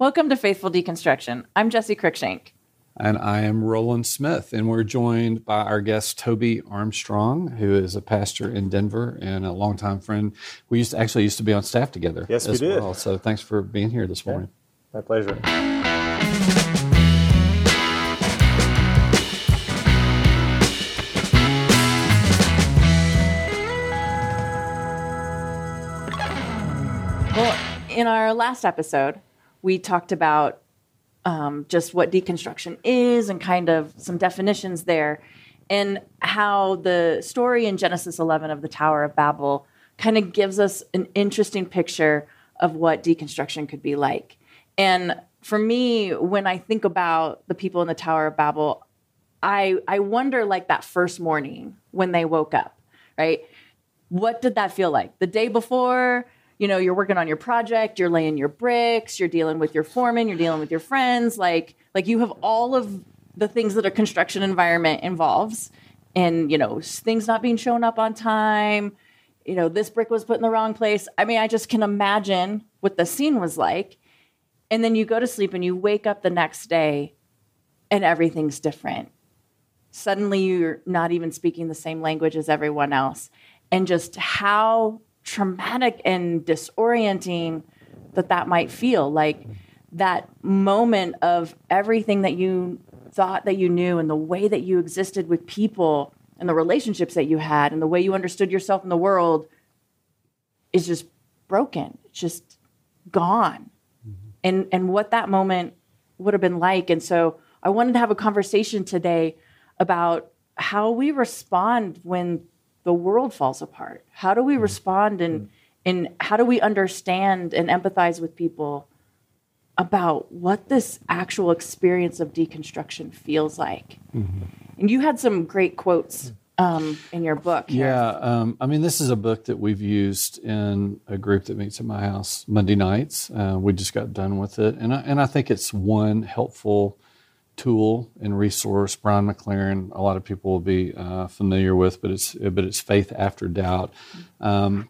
Welcome to Faithful Deconstruction. I'm Jessie Cruickshank. And I am Rowland Smith, and we're joined by our guest Toby Armstrong, who is a pastor in Denver and a longtime friend. We used to, actually used to be on staff together. Yes, we did. Well. So thanks for being here this morning. Yeah, my pleasure. Well, in our last episode, we talked about um, just what deconstruction is and kind of some definitions there, and how the story in Genesis 11 of the Tower of Babel kind of gives us an interesting picture of what deconstruction could be like. And for me, when I think about the people in the Tower of Babel, I I wonder like that first morning when they woke up, right? What did that feel like? The day before, you know, you're working on your project, you're laying your bricks, you're dealing with your foreman, you're dealing with your friends, like like you have all of the things that a construction environment involves and, you know, things not being shown up on time, you know, this brick was put in the wrong place. I mean, I just can imagine what the scene was like. And then you go to sleep and you wake up the next day and everything's different. Suddenly you're not even speaking the same language as everyone else. And just how traumatic and disorienting that that might feel like that moment of everything that you thought that you knew and the way that you existed with people and the relationships that you had and the way you understood yourself in the world is just broken it's just gone mm-hmm. and and what that moment would have been like and so i wanted to have a conversation today about how we respond when the world falls apart? How do we mm-hmm. respond and mm-hmm. and how do we understand and empathize with people about what this actual experience of deconstruction feels like? Mm-hmm. And you had some great quotes um, in your book. Here. Yeah, um, I mean, this is a book that we've used in a group that meets at my house Monday nights. Uh, we just got done with it, and I, and I think it's one helpful tool and resource. Brian McLaren, a lot of people will be uh, familiar with, but it's but it's faith after doubt. Um,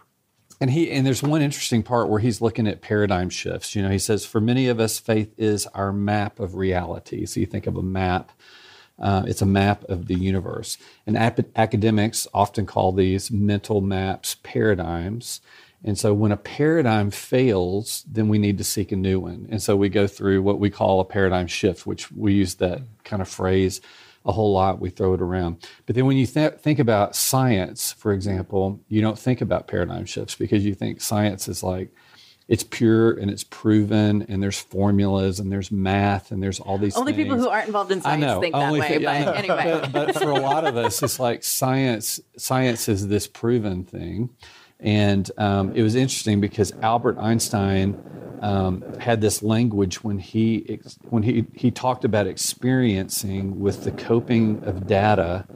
and he and there's one interesting part where he's looking at paradigm shifts. You know, he says for many of us, faith is our map of reality. So you think of a map. Uh, it's a map of the universe. And ap- academics often call these mental maps paradigms. And so when a paradigm fails, then we need to seek a new one. And so we go through what we call a paradigm shift, which we use that kind of phrase a whole lot. We throw it around. But then when you th- think about science, for example, you don't think about paradigm shifts because you think science is like, it's pure and it's proven and there's formulas and there's math and there's all these only things. people who aren't involved in science think that way th- but anyway but, but for a lot of us it's like science science is this proven thing and um, it was interesting because Albert Einstein um, had this language when he when he he talked about experiencing with the coping of data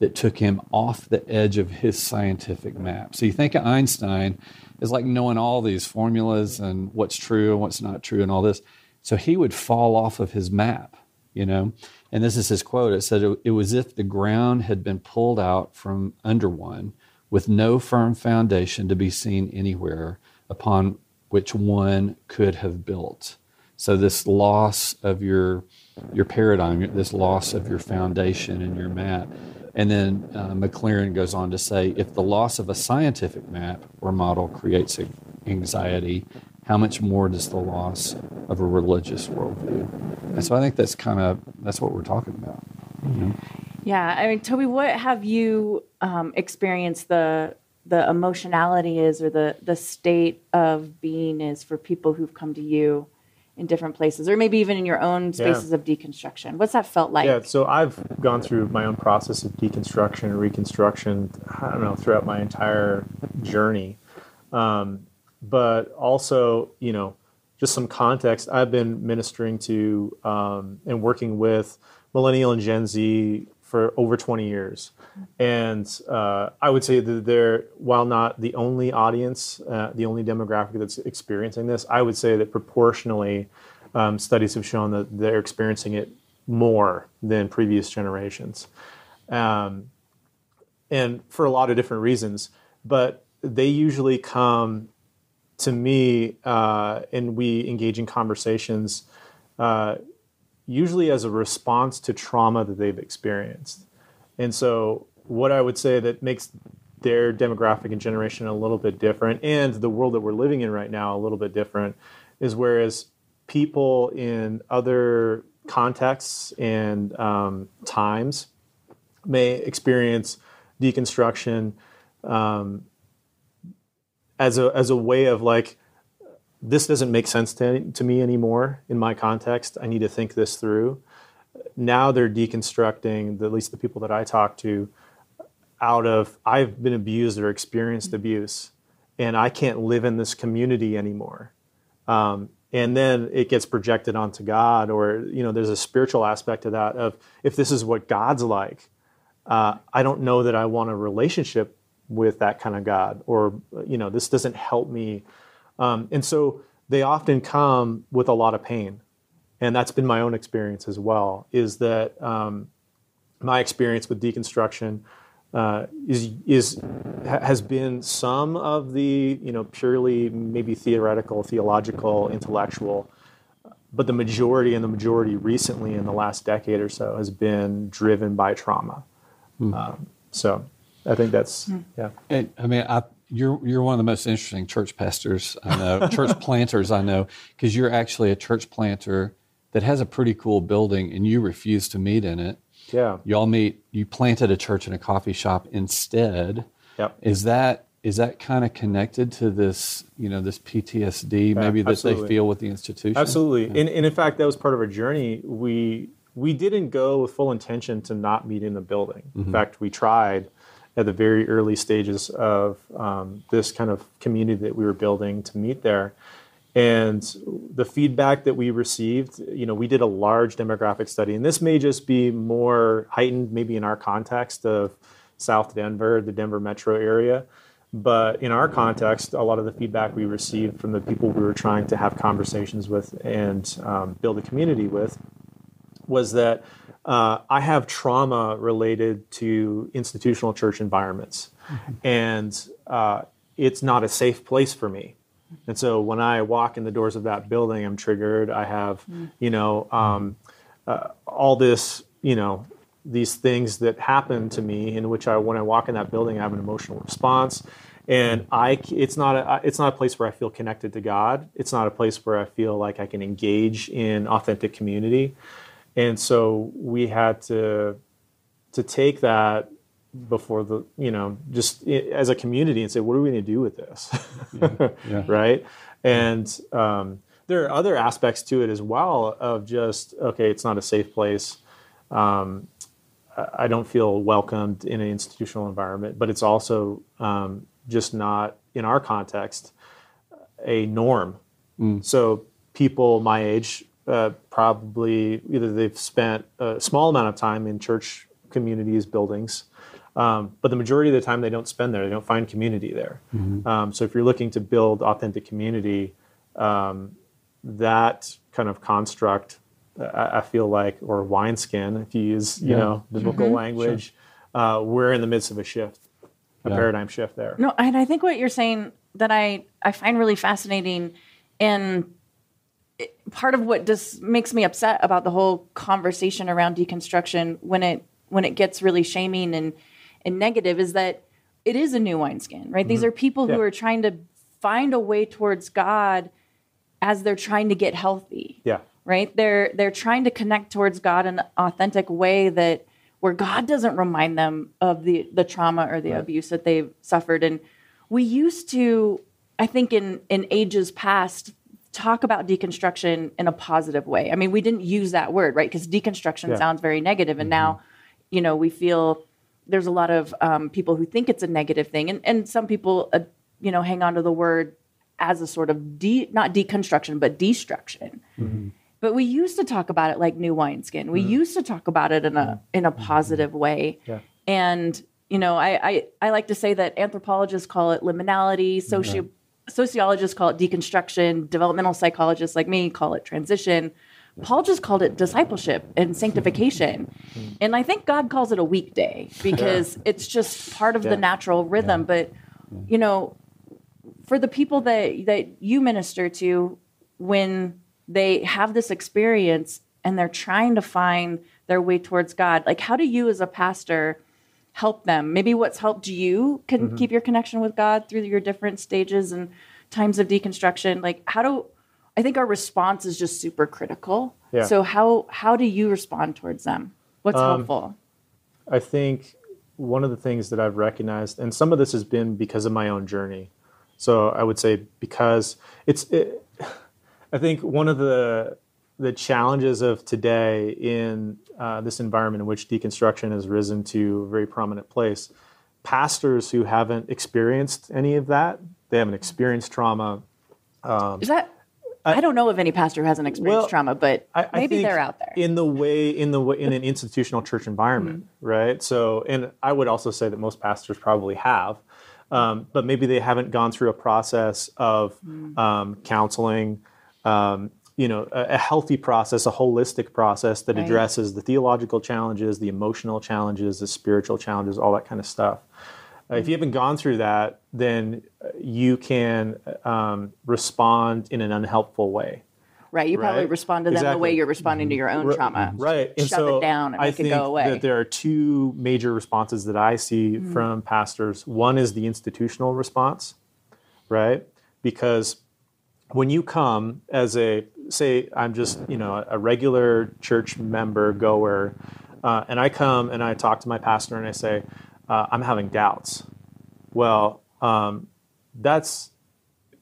that took him off the edge of his scientific map. So you think of Einstein as like knowing all these formulas and what's true and what's not true and all this. So he would fall off of his map, you know. And this is his quote. It said it was as if the ground had been pulled out from under one with no firm foundation to be seen anywhere upon which one could have built. So this loss of your your paradigm, this loss of your foundation and your map. And then uh, McLaren goes on to say, if the loss of a scientific map or model creates anxiety, how much more does the loss of a religious worldview? And so I think that's kind of that's what we're talking about. You know? Yeah, I mean, Toby, what have you um, experienced the the emotionality is or the the state of being is for people who've come to you in different places, or maybe even in your own spaces yeah. of deconstruction? What's that felt like? Yeah, so I've gone through my own process of deconstruction and reconstruction. I don't know throughout my entire journey, um, but also you know just some context. I've been ministering to um, and working with millennial and Gen Z for over 20 years. And uh, I would say that they're, while not the only audience, uh, the only demographic that's experiencing this, I would say that proportionally, um, studies have shown that they're experiencing it more than previous generations. Um, and for a lot of different reasons. But they usually come to me, uh, and we engage in conversations, uh, usually as a response to trauma that they've experienced. And so, what I would say that makes their demographic and generation a little bit different, and the world that we're living in right now a little bit different, is whereas people in other contexts and um, times may experience deconstruction um, as a as a way of like this doesn't make sense to, to me anymore in my context. I need to think this through. Now they're deconstructing, the, at least the people that I talk to, out of I've been abused or experienced mm-hmm. abuse, and I can't live in this community anymore. Um, and then it gets projected onto God, or you know, there's a spiritual aspect to that of if this is what God's like, uh, I don't know that I want a relationship with that kind of God, or you know, this doesn't help me. Um, and so they often come with a lot of pain, and that's been my own experience as well. Is that um, my experience with deconstruction uh, is is has been some of the you know purely maybe theoretical, theological, intellectual, but the majority and the majority recently in the last decade or so has been driven by trauma. Mm. Um, so I think that's mm. yeah. And, I mean, I, you're you're one of the most interesting church pastors I know, church planters I know, because you're actually a church planter that has a pretty cool building, and you refuse to meet in it. Yeah, y'all meet. You planted a church in a coffee shop instead. Yep. Is that is that kind of connected to this, you know, this PTSD maybe that absolutely. they feel with the institution? Absolutely. Yeah. And, and in fact, that was part of our journey. We we didn't go with full intention to not meet in the building. Mm-hmm. In fact, we tried at the very early stages of um, this kind of community that we were building to meet there. And the feedback that we received, you know, we did a large demographic study, and this may just be more heightened, maybe in our context of South Denver, the Denver metro area. But in our context, a lot of the feedback we received from the people we were trying to have conversations with and um, build a community with was that uh, I have trauma related to institutional church environments, mm-hmm. and uh, it's not a safe place for me. And so when I walk in the doors of that building, I'm triggered. I have, mm-hmm. you know, um, uh, all this, you know, these things that happen to me in which I, when I walk in that building, I have an emotional response. And I, it's not a, it's not a place where I feel connected to God. It's not a place where I feel like I can engage in authentic community and so we had to to take that before the you know just as a community and say what are we going to do with this yeah. Yeah. right and um, there are other aspects to it as well of just okay it's not a safe place um, i don't feel welcomed in an institutional environment but it's also um, just not in our context a norm mm. so people my age uh, probably either they've spent a small amount of time in church communities, buildings, um, but the majority of the time they don't spend there. They don't find community there. Mm-hmm. Um, so if you're looking to build authentic community, um, that kind of construct, I, I, feel like, or wineskin, if you use you yeah. know biblical mm-hmm. language, sure. uh, we're in the midst of a shift, a yeah. paradigm shift there. No, and I think what you're saying that I I find really fascinating part of what just makes me upset about the whole conversation around deconstruction when it when it gets really shaming and and negative is that it is a new wineskin, right? Mm-hmm. These are people yeah. who are trying to find a way towards God as they're trying to get healthy. Yeah. Right? They're they're trying to connect towards God in an authentic way that where God doesn't remind them of the the trauma or the right. abuse that they've suffered and we used to I think in in ages past talk about deconstruction in a positive way. I mean, we didn't use that word, right? Because deconstruction yeah. sounds very negative, and mm-hmm. now, you know, we feel there's a lot of um, people who think it's a negative thing, and and some people, uh, you know, hang on to the word as a sort of de not deconstruction but destruction. Mm-hmm. But we used to talk about it like new wineskin. We mm-hmm. used to talk about it in a in a mm-hmm. positive way, yeah. and you know, I, I I like to say that anthropologists call it liminality, socio sociologists call it deconstruction, developmental psychologists like me call it transition. Paul just called it discipleship and sanctification. And I think God calls it a weekday because yeah. it's just part of yeah. the natural rhythm. Yeah. But, you know, for the people that that you minister to when they have this experience and they're trying to find their way towards God, like how do you as a pastor help them? Maybe what's helped you can Mm-hmm. keep your connection with God through your different stages and times of deconstruction. Like how do I think our response is just super critical. Yeah. So how how do you respond towards them? What's Um, helpful? I think one of the things that I've recognized, and some of this has been because of my own journey. So I would say because it's, it, I think one of the the challenges of today in uh, this environment in which deconstruction has risen to a very prominent place, pastors who haven't experienced any of that, they haven't experienced trauma. Is that I, don't know of any pastor who hasn't experienced well, trauma, but I, I maybe they're out there. in the way in the way in an institutional church environment, Mm-hmm. right? So, and I would also say that most pastors probably have, um, but maybe they haven't gone through a process of Mm. um, counseling. Um, you know, a, a healthy process, a holistic process that Right. addresses the theological challenges, the emotional challenges, the spiritual challenges, all that kind of stuff. Uh, if you haven't gone through that, then uh, you can um, respond in an unhelpful way. right. You probably right? respond to them the way Mm-hmm. you're responding to your own trauma. Right. And Shove so it down and I make it think go away. that there are two major responses that I see Mm-hmm. from pastors. One is the institutional response, right? Because when you come as a say I'm just, you know, a regular church member goer, uh, and I come and I talk to my pastor and I say, uh, I'm having doubts. Well, um, that's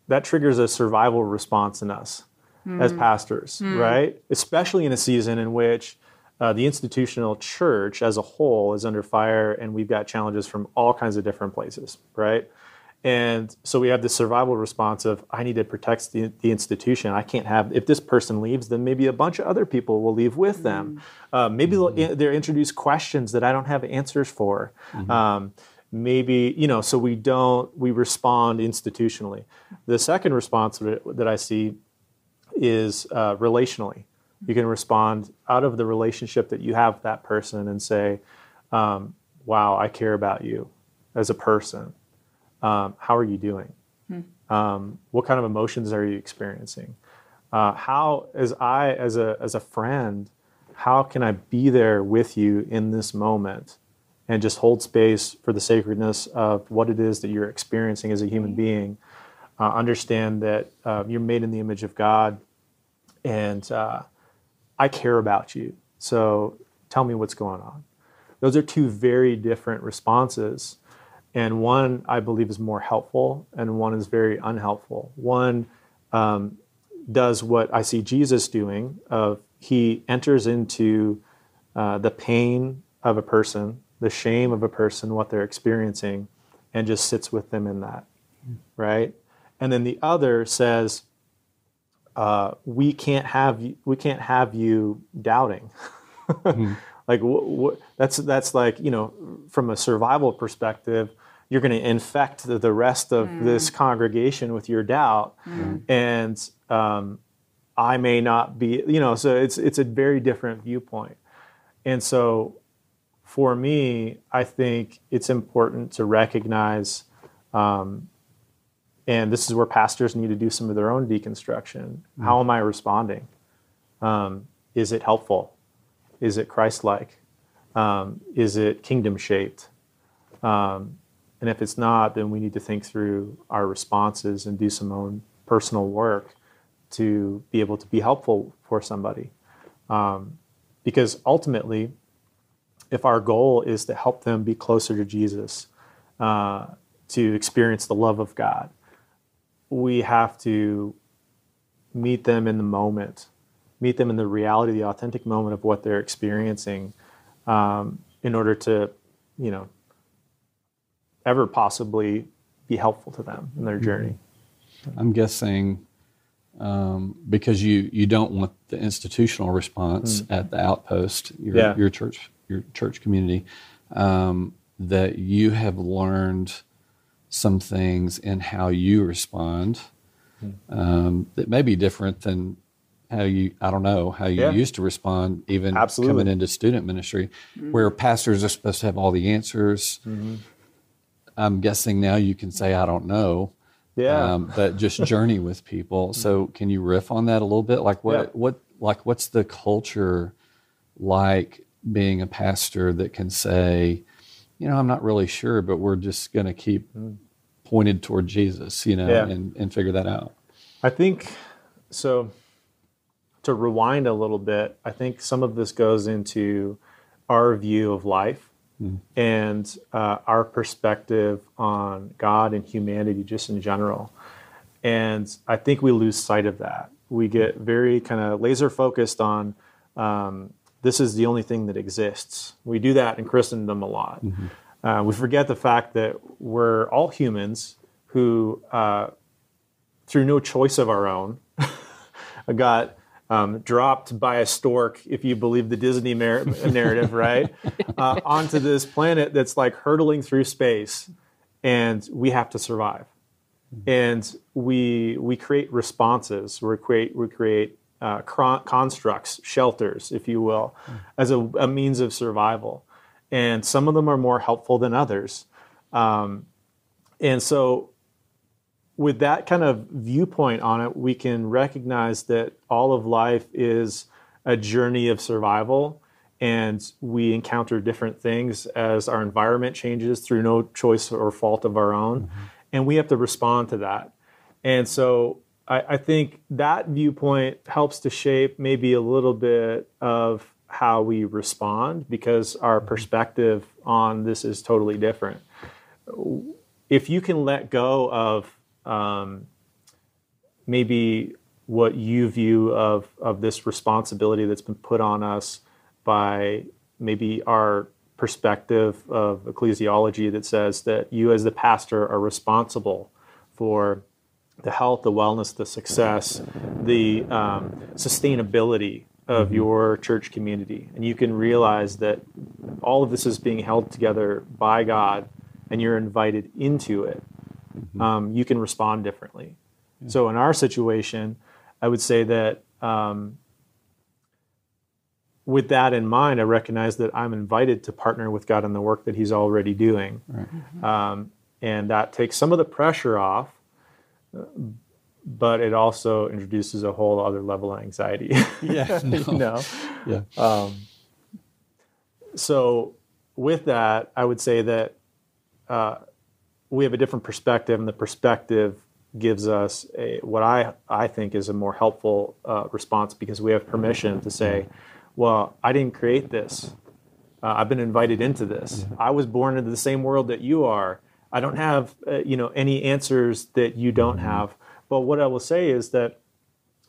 that triggers a survival response in us as pastors, right? Especially in a season in which uh, the institutional church as a whole is under fire and we've got challenges from all kinds of different places, right? And so we have this survival response of I need to protect the, the institution. I can't have if this person leaves, then maybe a bunch of other people will leave with them. Uh, maybe they'll, they'll introduce questions that I don't have answers for. Um, maybe you know, so we don't we respond institutionally. The second response that that I see is uh, relationally. You can respond out of the relationship that you have with that person and say, um, "Wow, I care about you as a person. Um, how are you doing? Um, what kind of emotions are you experiencing? Uh, how, as I, as a as a friend, how can I be there with you in this moment and just hold space for the sacredness of what it is that you're experiencing as a human being? Uh, understand that uh, you're made in the image of God, and uh, I care about you. So tell me what's going on. Those are two very different responses. And one I believe is more helpful, and one is very unhelpful. One um, does what I see Jesus doing of he enters into uh, the pain of a person, the shame of a person, what they're experiencing, and just sits with them in that, right? And then the other says, uh, "We can't have you, we can't have you doubting." like wh- wh- that's that's like you know from a survival perspective you're going to infect the, the rest of this congregation with your doubt. And um, i may not be you know so it's it's a very different viewpoint. And so for me i think it's important to recognize um, and this is where pastors need to do some of their own deconstruction. How am i responding? Um, is it helpful? Is it Christ-like? Um, is it kingdom-shaped? Um, and if it's not, then we need to think through our responses and do some own personal work to be able to be helpful for somebody. Um, because ultimately, if our goal is to help them be closer to Jesus, uh, to experience the love of God, we have to meet them in the moment meet them in the reality, the authentic moment of what they're experiencing, um, in order to, you know, ever possibly be helpful to them in their journey. I'm guessing um, because you you don't want the institutional response at the outpost, your Yeah. your church your church community, um, that you have learned some things in how you respond um, that may be different than how you I don't know how you Yeah. used to respond even Absolutely. coming into student ministry, where pastors are supposed to have all the answers. I'm guessing now you can say I don't know, Yeah. um, but just journey with people. So can you riff on that a little bit? Like what Yeah. what like what's the culture like being a pastor that can say, you know, I'm not really sure, but we're just going to keep pointed toward Jesus, you know, Yeah. and, and figure that out. I think so. To rewind a little bit, I think some of this goes into our view of life and uh, our perspective on God and humanity, just in general. And I think we lose sight of that. We get very kind of laser focused on um, this is the only thing that exists. We do that in Christendom a lot. Uh, we forget the fact that we're all humans who uh, through no choice of our own, got um, dropped by a stork, if you believe the Disney narrative, right? Uh, onto this planet that's like hurtling through space, and we have to survive. And we we create responses. We create we create uh, constructs, shelters, if you will, as a, a means of survival. And some of them are more helpful than others. Um, and so with that kind of viewpoint on it, we can recognize that all of life is a journey of survival, and we encounter different things as our environment changes through no choice or fault of our own, mm-hmm. and we have to respond to that. And so I, I think that viewpoint helps to shape maybe a little bit of how we respond because our mm-hmm. perspective on this is totally different. If you can let go of um, maybe what you view of of this responsibility that's been put on us by maybe our perspective of ecclesiology that says that you as the pastor are responsible for the health, the wellness, the success, the um, sustainability of your church community, and you can realize that all of this is being held together by God, and you're invited into it um, you can respond differently. So in our situation, I would say that um, with that in mind, I recognize that I'm invited to partner with God in the work that He's already doing, um, and that takes some of the pressure off. But it also introduces a whole other level of anxiety. Yeah. you know. Yeah. so with that, I would say that uh, we have a different perspective, and the perspective gives us a, what I, I think is a more helpful uh, response because we have permission to say, well, I didn't create this. Uh, I've been invited into this. I was born into the same world that you are. I don't have uh, you know any answers that you don't have. But what I will say is that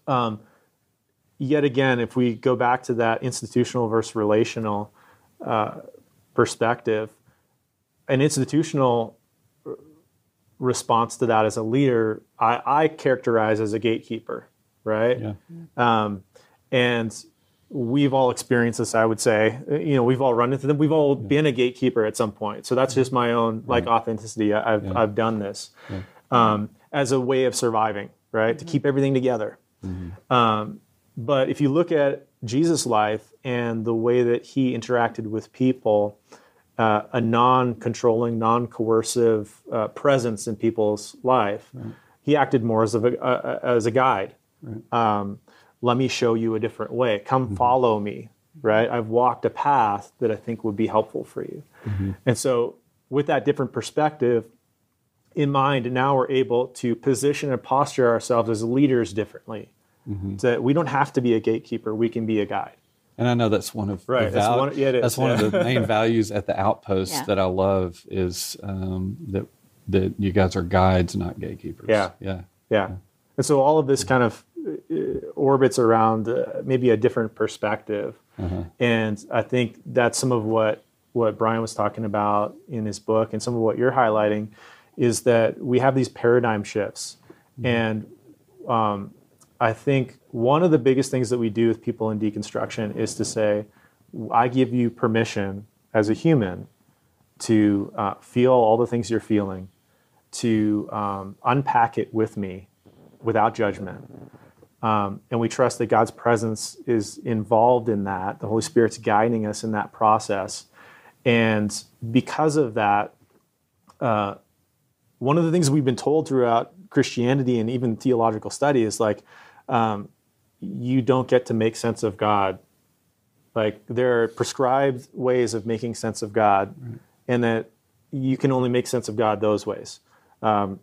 um, yet again, if we go back to that institutional versus relational uh, perspective, an institutional response to that as a leader, I, I characterize as a gatekeeper, right? Yeah. Um, and we've all experienced this, I would say. You know, we've all run into them. We've all been a gatekeeper at some point. So that's just my own like authenticity. I- I've, I've done this um, as a way of surviving, right? To keep everything together. Um, but if you look at Jesus' life and the way that he interacted with people, uh, a non-controlling, non-coercive uh, presence in people's life, he acted more as a, uh, as a guide. Um, let me show you a different way. Come follow me. Right? I've walked a path that I think would be helpful for you. And so, with that different perspective in mind, now we're able to position and posture ourselves as leaders differently. That we don't have to be a gatekeeper; we can be a guide. And I know that's one of Right, the that's one- yeah, it is, that's one yeah. of the main values at the outpost Yeah. that I love is um, that that you guys are guides, not gatekeepers. Yeah. yeah, Yeah. And so all of this kind of uh, orbits around uh, maybe a different perspective. And I think that's some of what what Brian was talking about in his book and some of what you're highlighting is that we have these paradigm shifts. And um, I think one of the biggest things that we do with people in deconstruction is to say, I give you permission as a human to uh, feel all the things you're feeling, to um, unpack it with me without judgment. Um, and we trust that God's presence is involved in that. The Holy Spirit's guiding us in that process. And because of that, uh, one of the things we've been told throughout Christianity and even theological study is like um, you don't get to make sense of God. Like there are prescribed ways of making sense of God, right. and that you can only make sense of God those ways. Um,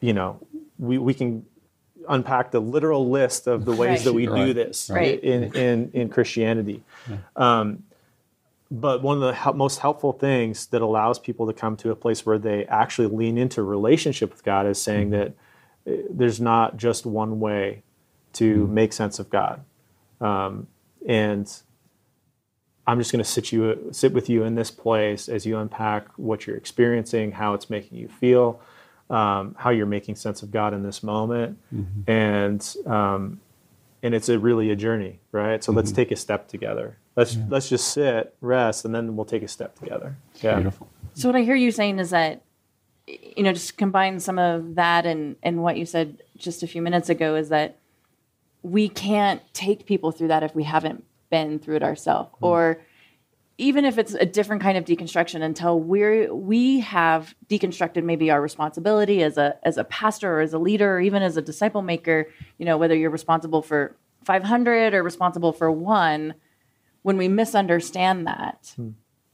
you know, we, we can unpack the literal list of the ways right. that we right. do this right. in, in, in Christianity. Yeah. Um, but one of the he- most helpful things that allows people to come to a place where they actually lean into relationship with God is saying mm-hmm. that uh, there's not just one way to mm-hmm. make sense of God. Um, and I'm just going to sit you sit with you in this place as you unpack what you're experiencing, how it's making you feel, um, how you're making sense of God in this moment, mm-hmm. and um, and it's a really a journey, right? So mm-hmm. let's take a step together. Let's yeah. let's just sit, rest, and then we'll take a step together. Yeah. Beautiful. So what I hear you saying is that you know just combine some of that and and what you said just a few minutes ago is that we can't take people through that if we haven't been through it ourselves mm-hmm. or even if it's a different kind of deconstruction until we're we have deconstructed maybe our responsibility as a as a pastor or as a leader or even as a disciple maker you know whether you're responsible for 500 or responsible for one when we misunderstand that hmm.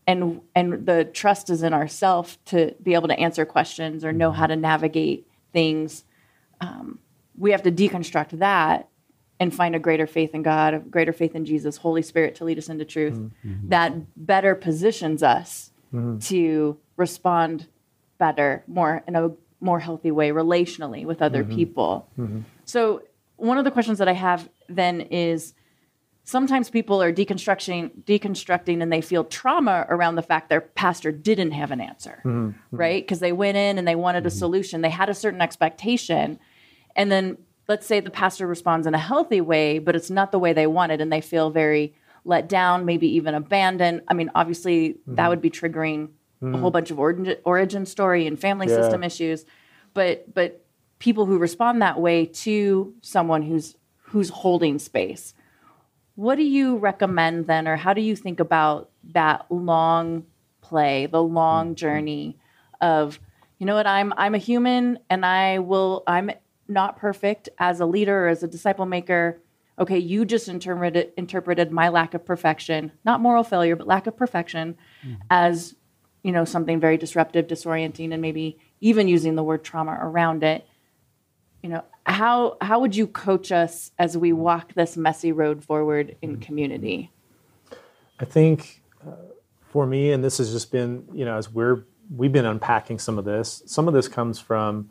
and and the trust is in ourself to be able to answer questions or know how to navigate things um, we have to deconstruct that and find a greater faith in God, a greater faith in Jesus, Holy Spirit to lead us into truth, mm-hmm. that better positions us mm-hmm. to respond better, more in a more healthy way relationally with other mm-hmm. people. Mm-hmm. So, one of the questions that I have then is sometimes people are deconstructing deconstructing and they feel trauma around the fact their pastor didn't have an answer, mm-hmm. Mm-hmm. right? Because they went in and they wanted a solution. They had a certain expectation and then let's say the pastor responds in a healthy way, but it's not the way they wanted and they feel very let down, maybe even abandoned. I mean, obviously, mm-hmm. that would be triggering mm-hmm. a whole bunch of origin, origin story and family yeah. system issues. But but people who respond that way to someone who's who's holding space, what do you recommend then, or how do you think about that long play, the long mm-hmm. journey of, you know what, I'm I'm a human and I will I'm not perfect as a leader or as a disciple maker. Okay, you just interpreted interpreted my lack of perfection, not moral failure, but lack of perfection, mm-hmm. as you know something very disruptive, disorienting, and maybe even using the word trauma around it. You know, how how would you coach us as we walk this messy road forward in mm-hmm. community? I think uh, for me, and this has just been you know as we're we've been unpacking some of this. Some of this comes from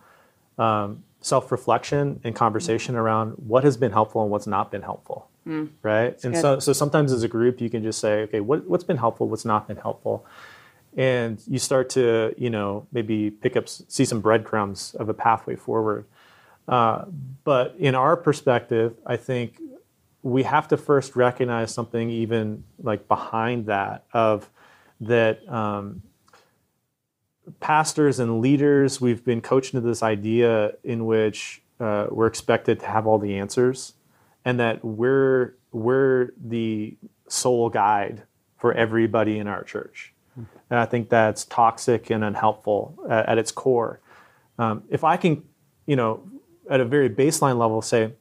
um, self-reflection and conversation mm. around what has been helpful and what's not been helpful mm. right That's and good. so so sometimes as a group you can just say okay what, what's been helpful what's not been helpful and you start to you know maybe pick up see some breadcrumbs of a pathway forward uh, but in our perspective i think we have to first recognize something even like behind that of that um, pastors and leaders, we've been coached into this idea in which uh, we're expected to have all the answers, and that we're we're the sole guide for everybody in our church. And I think that's toxic and unhelpful at, at its core. Um, if I can, you know, at a very baseline level, say,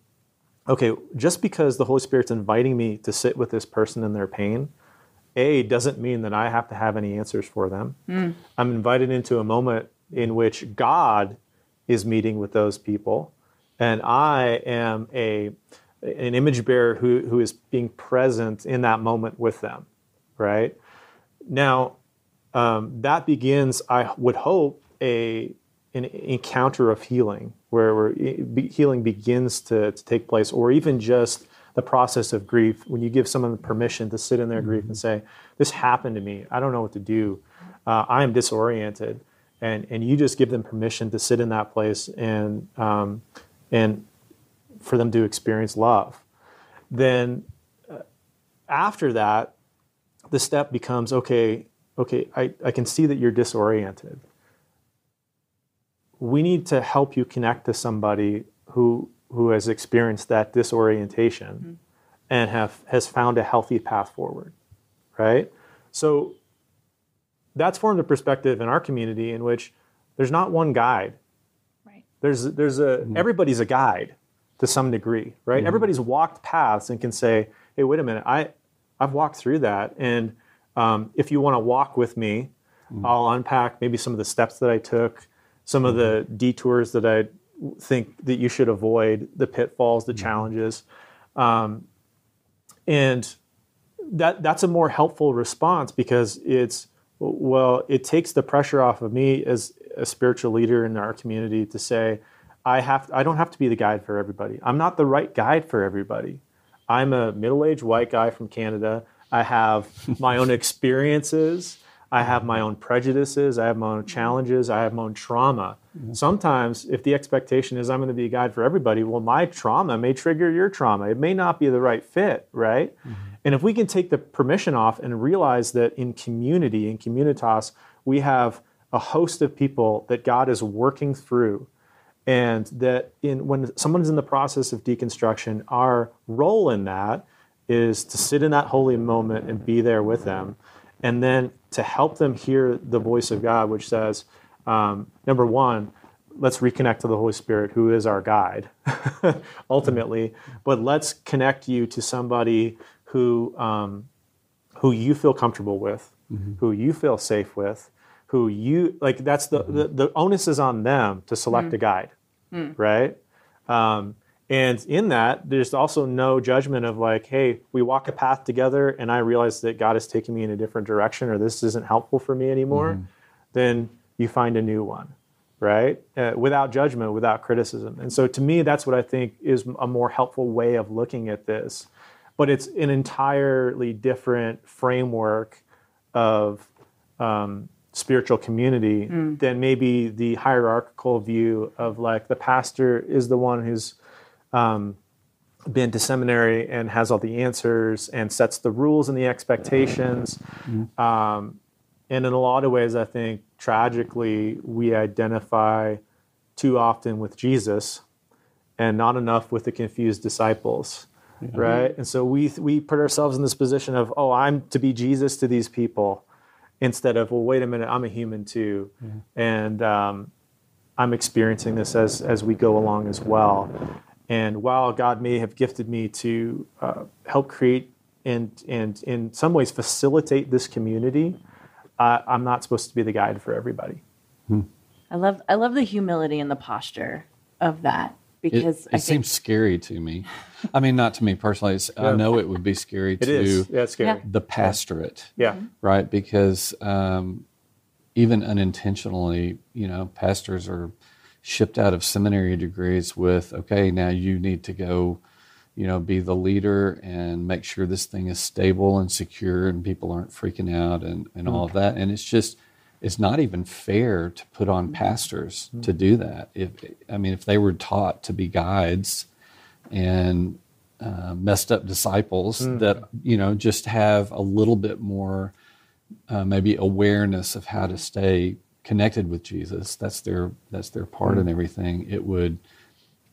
okay, just because the Holy Spirit's inviting me to sit with this person in their pain, a doesn't mean that I have to have any answers for them. Mm. I'm invited into a moment in which God is meeting with those people, and I am a an image bearer who, who is being present in that moment with them. Right now, um, that begins. I would hope a an encounter of healing where, where healing begins to, to take place, or even just the process of grief when you give someone permission to sit in their grief and mm-hmm. say this happened to me. I don't know what to do. Uh, i am disoriented. And and you just give them permission to sit in that place and um, and for them to experience love. Then uh, after that the step becomes okay okay I, I can see that you're disoriented. We need to help you connect to somebody who who has experienced that disorientation mm-hmm. and have has found a healthy path forward right? So that's formed a perspective in our community in which there's not one guide. Right. There's there's a everybody's a guide to some degree, right? Everybody's walked paths and can say, "Hey, wait a minute, I I've walked through that, and um, if you want to walk with me, I'll unpack maybe some of the steps that I took, some of the detours that I think that you should avoid, the pitfalls, the challenges, um, and that that's a more helpful response because it's well, it takes the pressure off of me as a spiritual leader in our community to say, I have I don't have to be the guide for everybody. I'm not the right guide for everybody. I'm a middle-aged white guy from Canada. I have my own experiences. I have my own prejudices. I have my own challenges. I have my own trauma. Mm-hmm. Sometimes, if the expectation is I'm going to be a guide for everybody, well, my trauma may trigger your trauma. It may not be the right fit, right? Mm-hmm. And if we can take the permission off and realize that in community, in communitas, we have a host of people that God is working through and that in when someone's in the process of deconstruction our role in that is to sit in that holy moment and be there with them and then to help them hear the voice of god which says um, number one let's reconnect to the holy spirit who is our guide ultimately. But let's connect you to somebody who um, who you feel comfortable with who you feel safe with who you like that's the, the the onus is on them to select a guide right? Um, and in that there's also no judgment of like hey we walk a path together and i realize that god is taking me in a different direction or this isn't helpful for me anymore then you find a new one right? Uh, without judgment without criticism. And so to me that's what i think is a more helpful way of looking at this. But it's an entirely different framework of um, spiritual community than maybe the hierarchical view of like the pastor is the one who's um, been to seminary and has all the answers and sets the rules and the expectations. Um, and in a lot of ways, I think tragically, we identify too often with Jesus and not enough with the confused disciples. Right. And so we, we put ourselves in this position of, oh, I'm to be Jesus to these people instead of, well, wait a minute, I'm a human too. And um, I'm experiencing this as, as we go along as well. And while God may have gifted me to uh, help create and, and in some ways facilitate this community, uh, I'm not supposed to be the guide for everybody. I love I love the humility and the posture of that because it I think seems scary to me. I mean, not to me personally. It's, I know it would be scary It to is. Yeah, scary. The pastorate. Yeah. right? Because um, even unintentionally, you know, pastors are shipped out of seminary degrees with, okay, now you need to go, you know, be the leader and make sure this thing is stable and secure and people aren't freaking out and, and all of that. And it's just, it's not even fair to put on pastors to do that. If I mean, if they were taught to be guides and uh, messed up disciples that you know just have a little bit more uh, maybe awareness of how to stay connected with Jesus. That's their that's their part in everything. It would,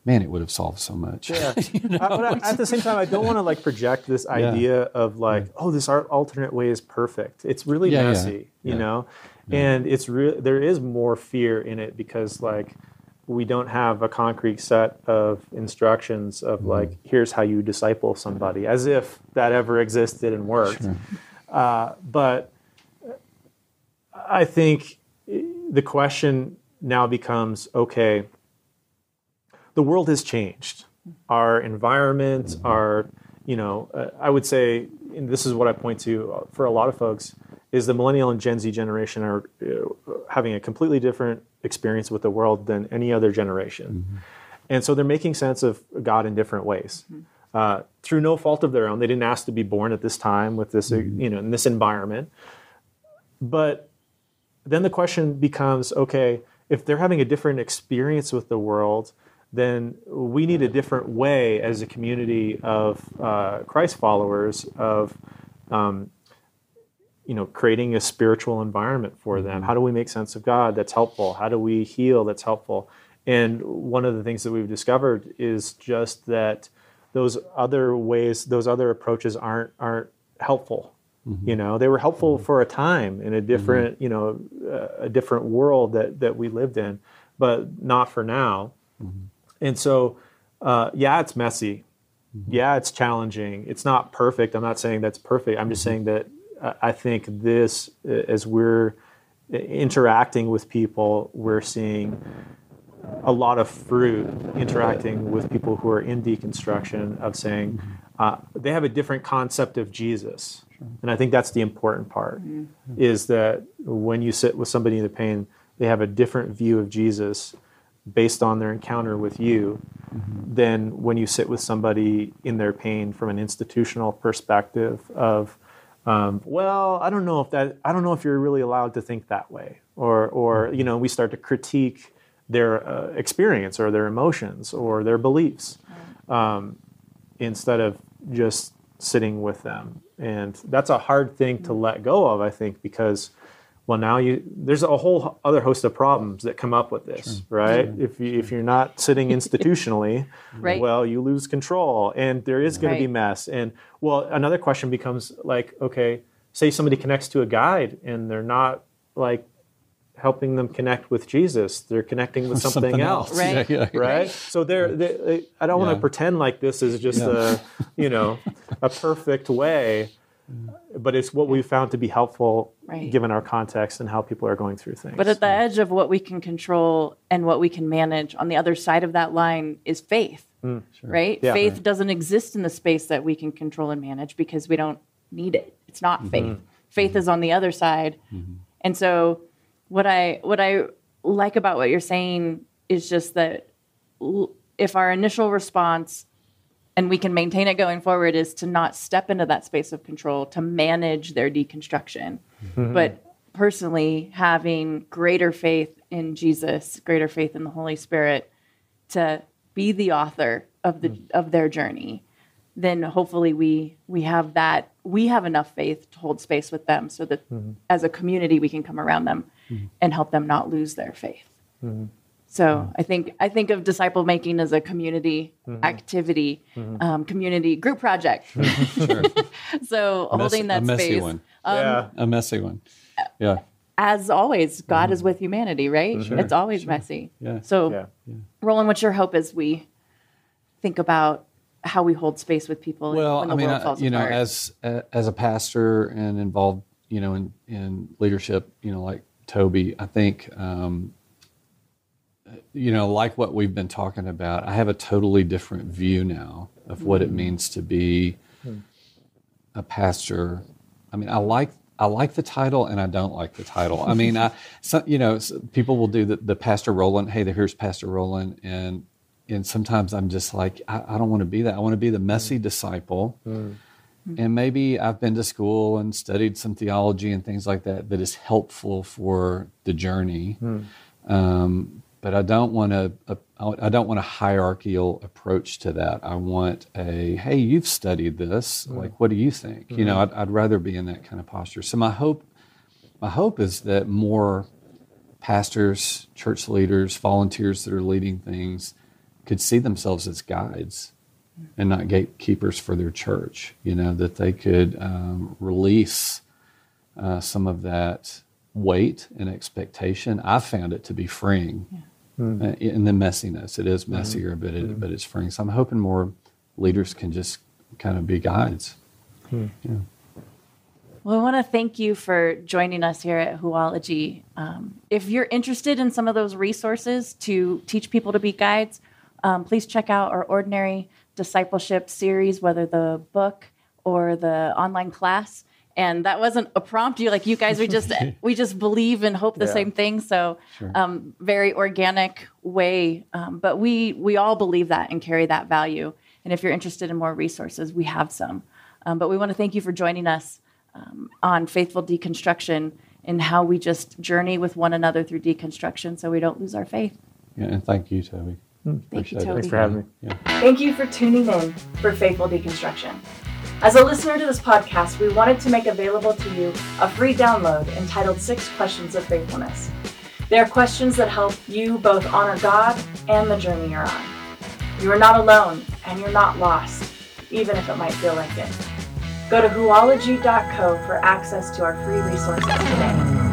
man, it would have solved so much. Yeah. Uh, but I- at the same time, I don't want to like project this idea of like, oh, this alternate way is perfect. It's really Yeah, yeah. messy, you Yeah. know, and it's real. There is more fear in it because like we don't have a concrete set of instructions of Mm-hmm. like, here's how you disciple somebody, as if that ever existed and worked. Uh, but I think the question now becomes okay, the world has changed. Our environment, our, you know, uh, I would say, and this is what I point to for a lot of folks, is the millennial and Gen Z generation are uh, having a completely different experience with the world than any other generation. And so they're making sense of God in different ways. Uh, through no fault of their own, they didn't ask to be born at this time with this, uh, you know, in this environment. But then the question becomes okay, if they're having a different experience with the world, then we need a different way as a community of uh, Christ followers of, um, you know, creating a spiritual environment for them. How do we make sense of God that's helpful? How do we heal that's helpful? And one of the things that we've discovered is just that those other ways, those other approaches aren't aren't helpful. You know, they were helpful for a time in a different, you know, uh, a different world that that we lived in, but not for now. And so, uh, yeah, it's messy. Yeah, it's challenging. It's not perfect. I'm not saying that's perfect. I'm just saying that uh, I think this, uh, as we're interacting with people, we're seeing a lot of fruit interacting with people who are in deconstruction of saying uh, they have a different concept of Jesus. And I think that's the important part is that when you sit with somebody in the pain, they have a different view of Jesus based on their encounter with you than when you sit with somebody in their pain from an institutional perspective of um, well i don't know if that i don't know if you're really allowed to think that way. Or or you know we start to critique their uh, experience or their emotions or their beliefs. Um, instead of just sitting with them. And that's a hard thing to let go of i think because well now you there's a whole other host of problems that come up with this right? If you if you're not sitting institutionally Right. well you lose control and there is going to be mess. And well another question becomes like okay say somebody connects to a guide and they're not like helping them connect with jesus they're connecting with something, else, Right. Yeah, yeah. right so they're, they i don't want to pretend like this is just Yeah. a you know a perfect way but it's what we found to be helpful Right. given our context and how people are going through things But at the edge of what we can control and what we can manage, on the other side of that line is faith, mm. right? Yeah. faith doesn't exist in the space that we can control and manage because we don't need it. It's not mm-hmm. faith. Faith mm-hmm. is on the other side. Mm-hmm. And so what I what I like about what you're saying is just that if our initial response and we can maintain it going forward is to not step into that space of control to manage their deconstruction. Mm-hmm. But personally having greater faith in jesus greater faith in the holy spirit to be the author of the mm-hmm. of their journey then hopefully we we have that we have enough faith to hold space with them so that mm-hmm. as a community we can come around them Mm-hmm. and help them not lose their faith mm-hmm. so mm-hmm. I think I think of disciple making as a community activity, um, community group project. so A mess- holding that a messy space. one. Um, yeah A messy one. Yeah. As always, God is with humanity, right? It's always messy. Yeah. So, Yeah. Rowland, what's your hope as we think about how we hold space with people Well, when the I mean, world I- falls you know, apart? as as a pastor and involved, you know, in in leadership, you know, like Toby, I think, um, you know, like what we've been talking about, I have a totally different view now of what it mm-hmm. means to be hmm. a pastor. I mean, I like I like the title and I don't like the title. I mean, I so, you know people will do the, the Pastor Rowland. Hey, here's Pastor Rowland, and and sometimes I'm just like I, I don't want to be that. I want to be the messy hmm. disciple. Hmm. Mm-hmm. And maybe I've been to school and studied some theology and things like that that is helpful for the journey. Hmm. Um, but I don't want a, a I don't want a hierarchical approach to that. I want a hey, you've studied this. Hmm. Like, what do you think? You know, hmm. I'd, I'd rather be in that kind of posture. So my hope, my hope is that more pastors, church leaders, volunteers that are leading things could see themselves as guides and not gatekeepers for their church. You know, that they could um, release uh, some of that weight and expectation. I found it to be freeing uh, in the messiness. It is messier, but it, but it's freeing. So I'm hoping more leaders can just kind of be guides. Yeah. Well, I want to thank you for joining us here at Whoology. Um, if you're interested in some of those resources to teach people to be guides, um, please check out our Ordinary Discipleship series, whether the book or the online class. And that wasn't a prompt. You like you guys we just we just believe and hope the Yeah. same thing. So um, very organic way. Um, but we we all believe that and carry that value. And if you're interested in more resources, we have some. Um, but we want to thank you for joining us um, on faithful deconstruction and how we just journey with one another through deconstruction so we don't lose our faith. Yeah, and thank you, Toby. Hmm, Thank you, Appreciate it. Toby. thanks for having me Yeah. Thank you for tuning in for Faithful Deconstruction. As a listener to this podcast, we wanted to make available to you a free download entitled Six Questions of Faithfulness. They are questions that help you both honor God and the journey you're on. You are not alone and you're not lost, even if it might feel like it. Go to whoology.co for access to our free resources today.